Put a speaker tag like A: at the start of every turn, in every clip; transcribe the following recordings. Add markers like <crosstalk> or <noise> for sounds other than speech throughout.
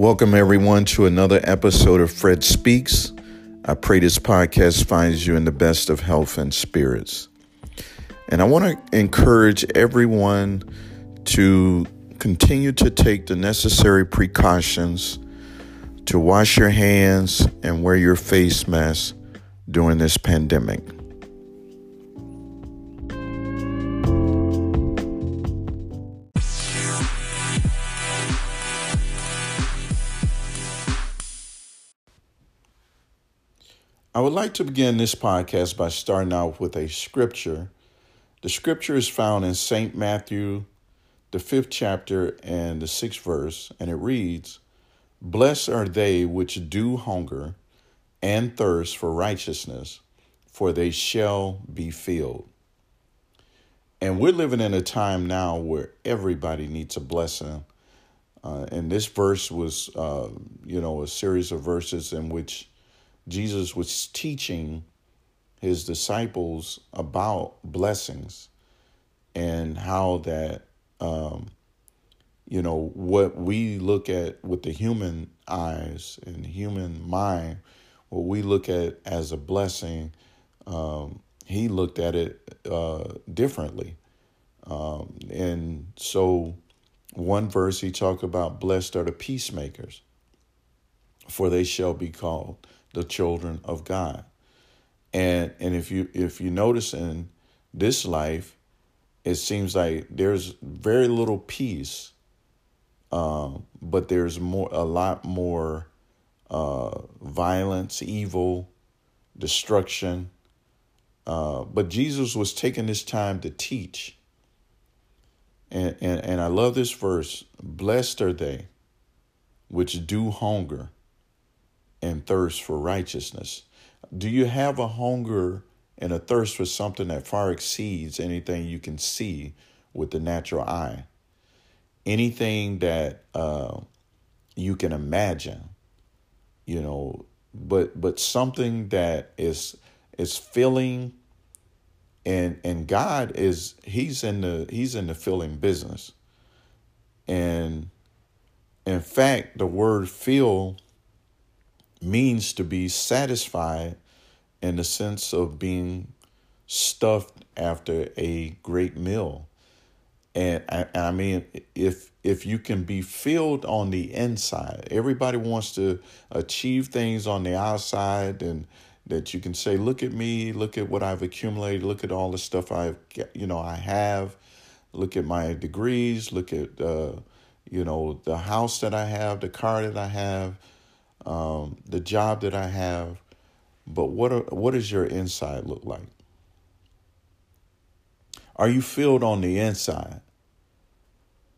A: Welcome, everyone, to another episode of Fred Speaks. I pray this podcast finds you in the best of health and spirits. And I want to encourage everyone to continue to take the necessary precautions to wash your hands and wear your face mask during this pandemic. I would like to begin this podcast by starting out with a scripture. The scripture is found in St. Matthew, the fifth chapter, and the sixth verse, and it reads Blessed are they which do hunger and thirst for righteousness, for they shall be filled. And we're living in a time now where everybody needs a blessing. Uh, and this verse was, uh, you know, a series of verses in which Jesus was teaching his disciples about blessings and how that um, you know what we look at with the human eyes and human mind what we look at as a blessing um, he looked at it uh, differently. Um, and so one verse he talked about blessed are the peacemakers for they shall be called the children of God. And and if you if you notice in this life, it seems like there's very little peace, um, but there's more a lot more uh, violence, evil, destruction. Uh, but Jesus was taking this time to teach. And, and, and I love this verse Blessed are they which do hunger and thirst for righteousness. Do you have a hunger and a thirst for something that far exceeds anything you can see with the natural eye? Anything that uh, you can imagine, you know, but but something that is is filling and and God is he's in the he's in the filling business. And in fact, the word fill means to be satisfied in the sense of being stuffed after a great meal. And I, I, mean, if if you can be filled on the inside, everybody wants to achieve things on the outside, and that you can say, "Look at me! Look at what I've accumulated! Look at all the stuff I've, you know, I have! Look at my degrees! Look at, uh, you know, the house that I have, the car that I have." Um, the job that I have, but what are, what does your inside look like? Are you filled on the inside?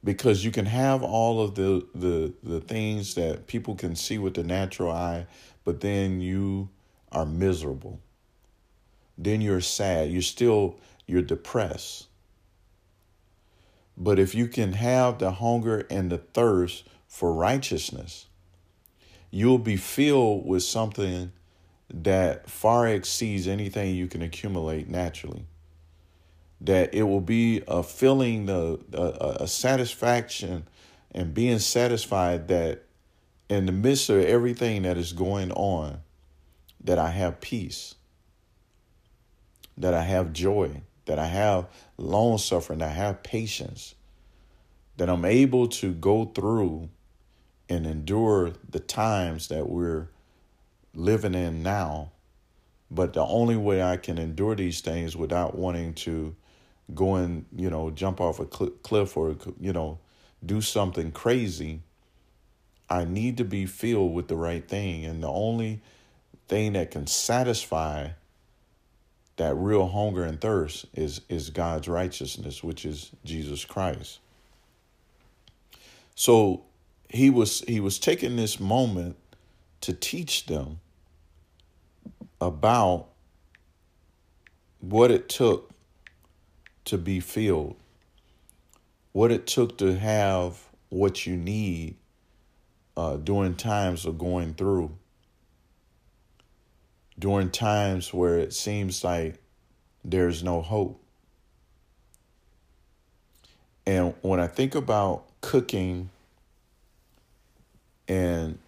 A: Because you can have all of the, the the things that people can see with the natural eye, but then you are miserable. Then you're sad. You're still you're depressed. But if you can have the hunger and the thirst for righteousness, you'll be filled with something that far exceeds anything you can accumulate naturally. That it will be a feeling, a, a, a satisfaction, and being satisfied that in the midst of everything that is going on, that I have peace, that I have joy, that I have long suffering, that I have patience, that I'm able to go through and endure the times that we're living in now. But the only way I can endure these things without wanting to go and, you know, jump off a cliff or, you know, do something crazy, I need to be filled with the right thing. And the only thing that can satisfy that real hunger and thirst is, is God's righteousness, which is Jesus Christ. So he was he was taking this moment to teach them about what it took to be filled, what it took to have what you need uh, during times of going through, during times where it seems like there's no hope. And when I think about cooking And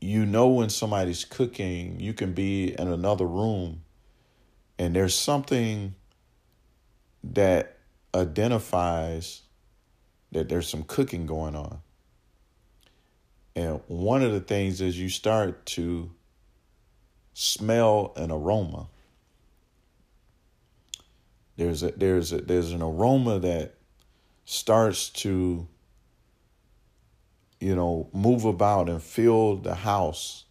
A: you know when somebody's cooking, you can be in another room and there's something that identifies that there's some cooking going on. And one of the things is you start to smell an aroma. There's a there's a there's an aroma that starts to you know move about and fill the house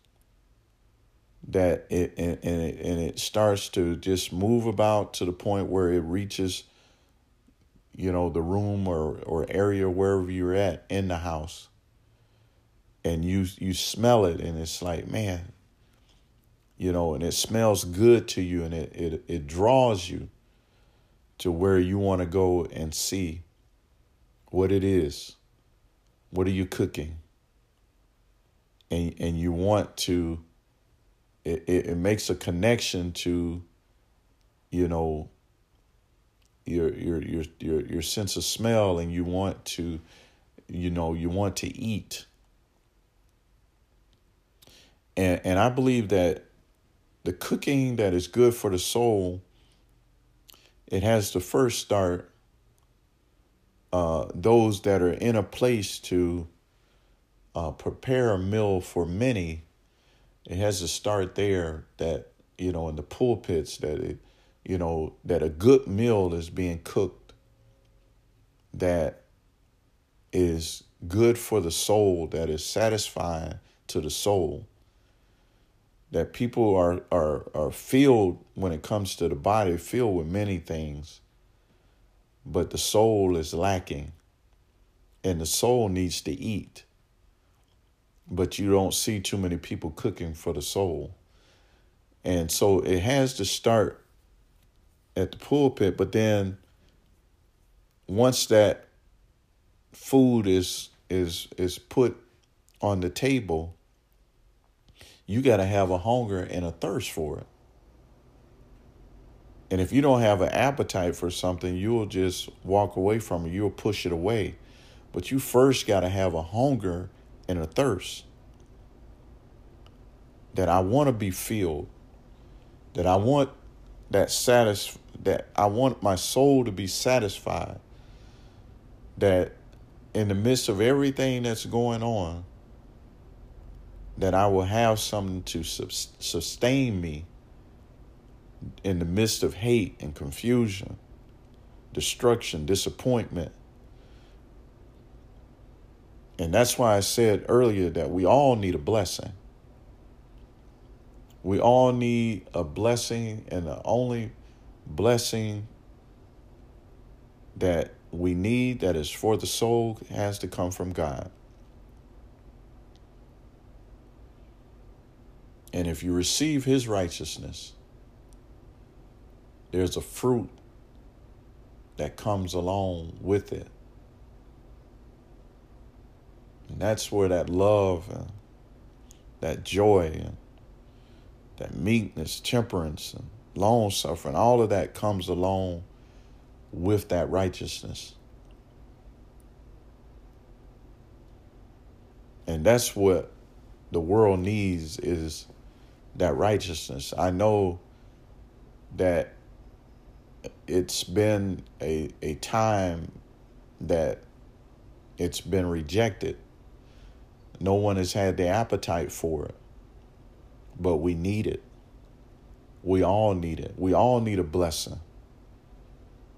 A: that it and, and it and it starts to just move about to the point where it reaches you know the room or or area wherever you're at in the house. And you you smell it and it's like man you know and it smells good to you and it it, it draws you to where you want to go and see what it is what are you cooking? And and you want to it, it, it makes a connection to you know your your your your your sense of smell and you want to you know you want to eat. And and I believe that the cooking that is good for the soul it has to first start uh, those that are in a place to uh, prepare a meal for many it has to start there that you know in the pulpits that it you know that a good meal is being cooked that is good for the soul that is satisfying to the soul that people are are are filled when it comes to the body filled with many things but the soul is lacking and the soul needs to eat but you don't see too many people cooking for the soul and so it has to start at the pulpit but then once that food is is is put on the table you got to have a hunger and a thirst for it. And if you don't have an appetite for something, you'll just walk away from it. You'll push it away. But you first got to have a hunger and a thirst. That I want to be filled. That I want that satis that I want my soul to be satisfied. That in the midst of everything that's going on, that I will have something to sustain me in the midst of hate and confusion, destruction, disappointment. And that's why I said earlier that we all need a blessing. We all need a blessing, and the only blessing that we need that is for the soul has to come from God. And if you receive his righteousness, there's a fruit that comes along with it. And that's where that love and that joy and that meekness, temperance, and long suffering, all of that comes along with that righteousness. And that's what the world needs is that righteousness. I know that it's been a a time that it's been rejected. No one has had the appetite for it. But we need it. We all need it. We all need a blessing.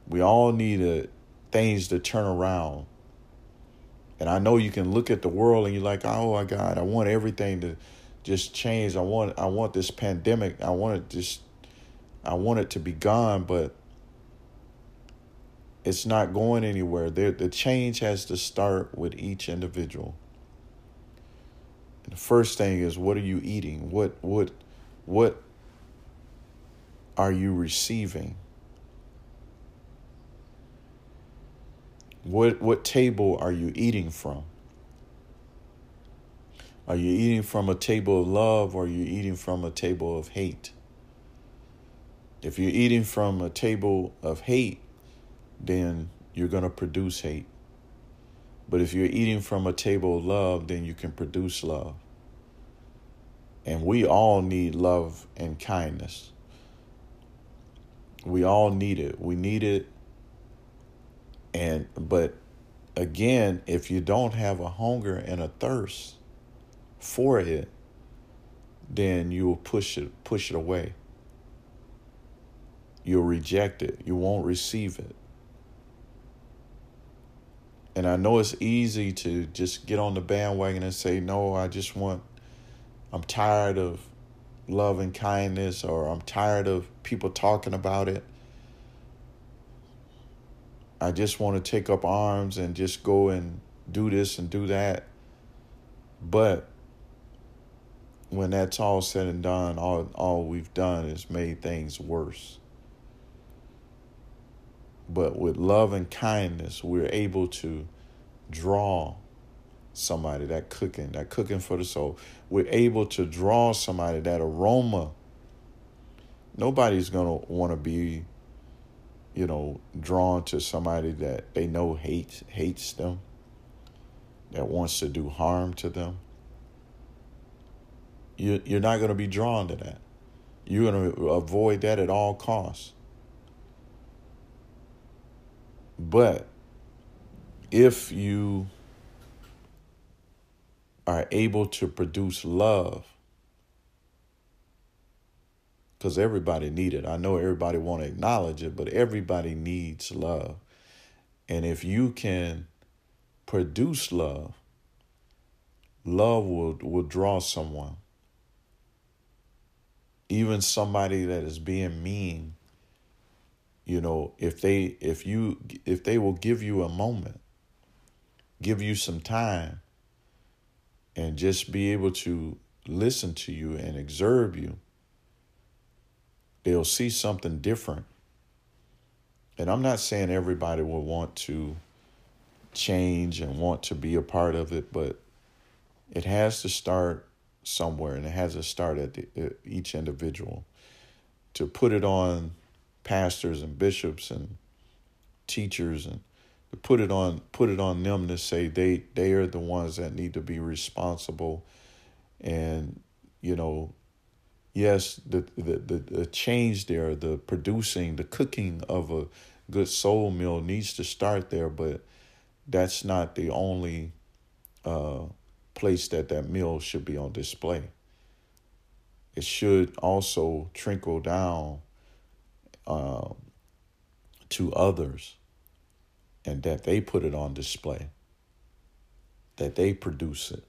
A: We all need a, things to turn around. And I know you can look at the world and you're like, oh my God, I want everything to just change. I want I want this pandemic. I want it just I want it to be gone, but it's not going anywhere. The change has to start with each individual. And the first thing is what are you eating? What what what are you receiving? What what table are you eating from? Are you eating from a table of love or are you eating from a table of hate? If you're eating from a table of hate, then you're going to produce hate. But if you're eating from a table of love, then you can produce love. And we all need love and kindness. We all need it. We need it. And, but again, if you don't have a hunger and a thirst for it, then you will push it, push it away. You'll reject it. You won't receive it. And I know it's easy to just get on the bandwagon and say, no, I just want, I'm tired of love and kindness, or I'm tired of people talking about it. I just want to take up arms and just go and do this and do that. But when that's all said and done, all, all we've done is made things worse. But with love and kindness, we're able to draw somebody, that cooking, that cooking for the soul. We're able to draw somebody, that aroma. Nobody's going to want to be, you know, drawn to somebody that they know hates hates them, that wants to do harm to them. You, you're not going to be drawn to that. You're going to avoid that at all costs. But if you are able to produce love, because everybody need it. I know everybody want to acknowledge it, but everybody needs love. And if you can produce love, love will, will draw someone. Even somebody that is being mean you know if they if you if they will give you a moment give you some time and just be able to listen to you and observe you they'll see something different. And i'm not saying everybody will want to change and want to be a part of it but it has to start somewhere and it has to start at the, each individual to put it on pastors and bishops and teachers and to put it on put it on them to say they they are the ones that need to be responsible. And you know yes the the the, the change there the producing the cooking of a good soul meal needs to start there but that's not the only uh, place that that meal should be on display. It should also trickle down um, to others and that they put it on display, that they produce it.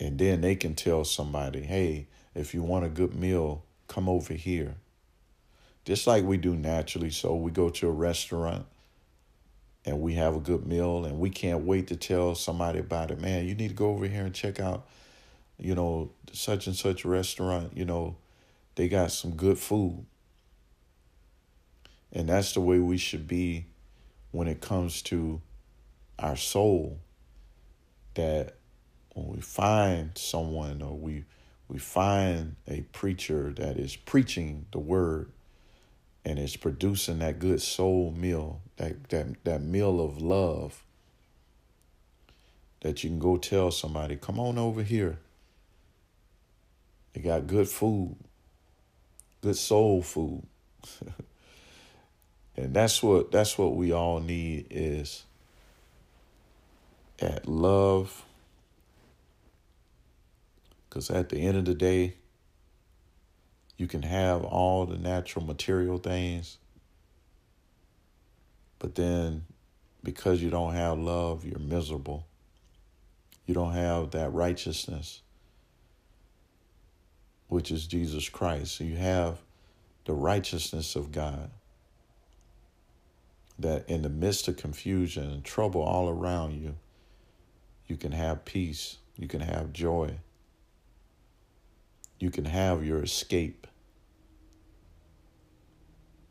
A: And then they can tell somebody, hey, if you want a good meal, come over here. Just like we do naturally. So we go to a restaurant and we have a good meal and we can't wait to tell somebody about it. Man, you need to go over here and check out, you know, such and such restaurant, you know, they got some good food. And that's the way we should be when it comes to our soul. That when we find someone or we we find a preacher that is preaching the word and is producing that good soul meal, that that that meal of love that you can go tell somebody, come on over here. They got good food good soul food. <laughs> and that's what that's what we all need is at love. Because at the end of the day you can have all the natural material things but then because you don't have love you're miserable. You don't have that righteousness which is Jesus Christ. So you have the righteousness of God. That in the midst of confusion and trouble all around you, you can have peace, you can have joy, you can have your escape.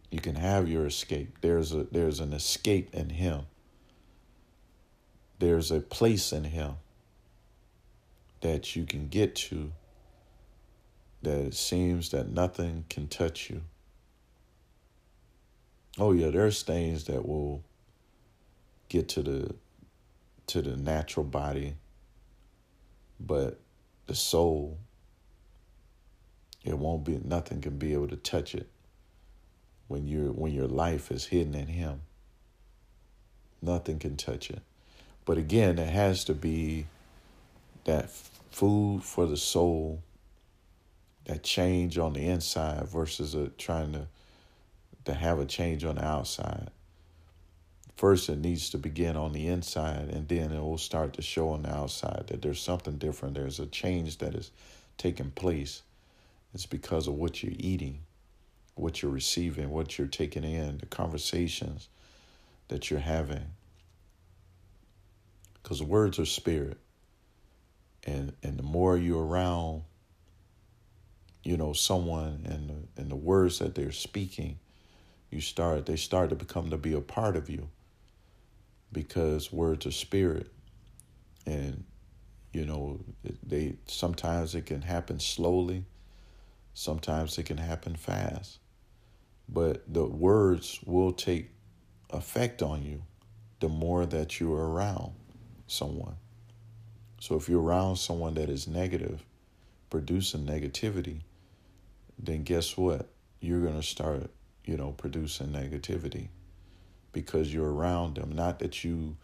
A: You can have your escape. There's a there's an escape in him. There's a place in him that you can get to that it seems that nothing can touch you. Oh, yeah, there's things that will get to the to the natural body, but the soul it won't be nothing can be able to touch it when you when your life is hidden in him. Nothing can touch it. But again, it has to be that food for the soul, that change on the inside versus a, trying to to have a change on the outside. First, it needs to begin on the inside, and then it will start to show on the outside that there's something different. There's a change that is taking place. It's because of what you're eating, what you're receiving, what you're taking in, the conversations that you're having. Because words are spirit. And and the more you're around, you know, someone and the, and the words that they're speaking, you start they start to become to be a part of you because words are spirit. And you know they sometimes it can happen slowly. Sometimes it can happen fast. But the words will take effect on you the more that you're around someone. So if you're around someone that is negative producing negativity then guess what you're going to start you know, producing negativity because you're around them. Not that you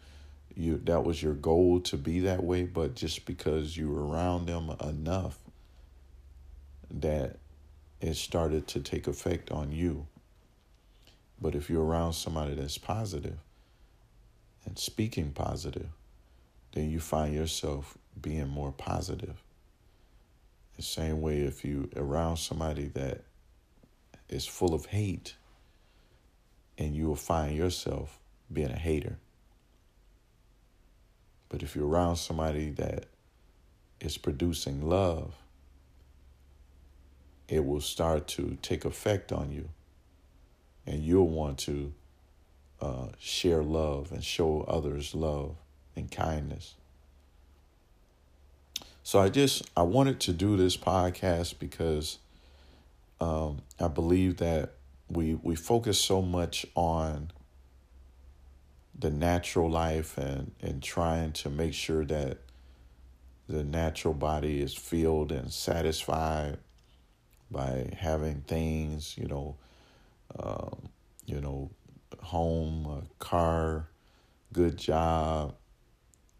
A: you that was your goal to be that way, but just because you were around them enough that it started to take effect on you. But if you're around somebody that's positive and speaking positive, then you find yourself being more positive. The same way if you around somebody that is full of hate, and you will find yourself being a hater. But if you're around somebody that is producing love, it will start to take effect on you. And you'll want to uh, share love and show others love and kindness. So I just I wanted to do this podcast because um, I believe that we we focus so much on the natural life and and trying to make sure that the natural body is filled and satisfied by having things, you know, um, you know, home, car, good job,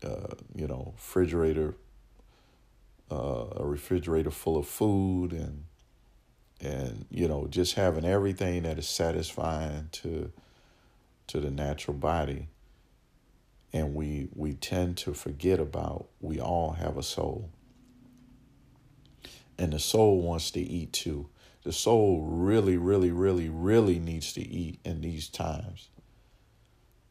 A: uh, you know, refrigerator, uh, a refrigerator full of food and and you know just having everything that is satisfying to to the natural body. And we we tend to forget about we all have a soul. And the soul wants to eat too. The soul really really really really needs to eat in these times.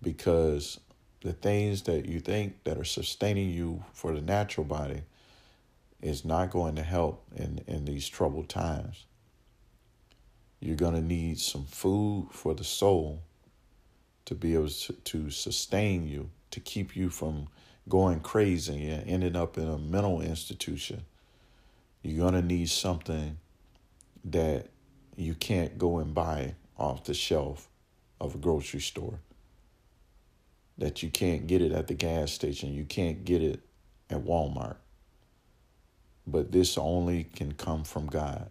A: Because the things that you think that are sustaining you for the natural body is not going to help in in these troubled times you're going to need some food for the soul to be able to, to sustain you, to keep you from going crazy and ending up in a mental institution. You're going to need something that you can't go and buy off the shelf of a grocery store. That you can't get it at the gas station. You can't get it at Walmart. But this only can come from God.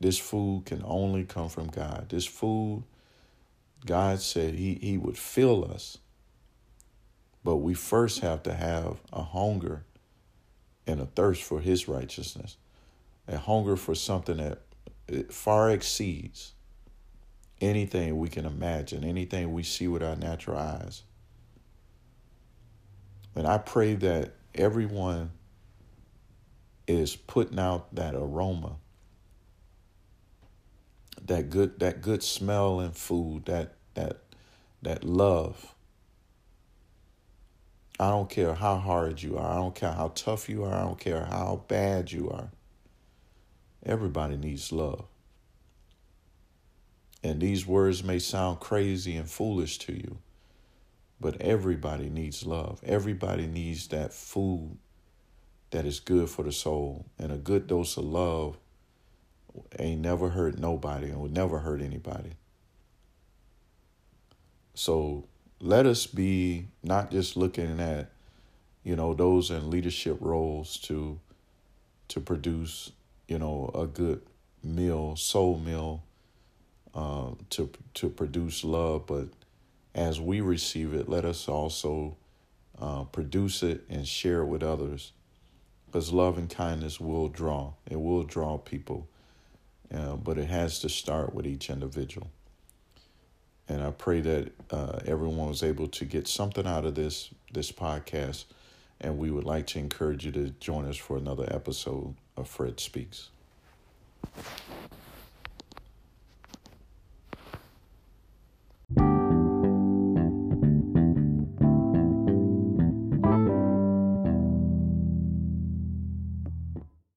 A: This food can only come from God. This food, God said he, he would fill us. But we first have to have a hunger and a thirst for his righteousness, a hunger for something that far exceeds anything we can imagine, anything we see with our natural eyes. And I pray that everyone is putting out that aroma that good that good smell in food, that that that love. I don't care how hard you are. I don't care how tough you are. I don't care how bad you are. Everybody needs love. And these words may sound crazy and foolish to you, but everybody needs love. Everybody needs that food that is good for the soul. And a good dose of love ain't never hurt nobody and would never hurt anybody. So let us be not just looking at, you know, those in leadership roles to to produce, you know, a good meal, soul meal, uh, to to produce love, but as we receive it, let us also uh, produce it and share it with others, because love and kindness will draw. It will draw people, uh, but it has to start with each individual. And I pray that uh, everyone was able to get something out of this this podcast. And we would like to encourage you to join us for another episode of Fred Speaks.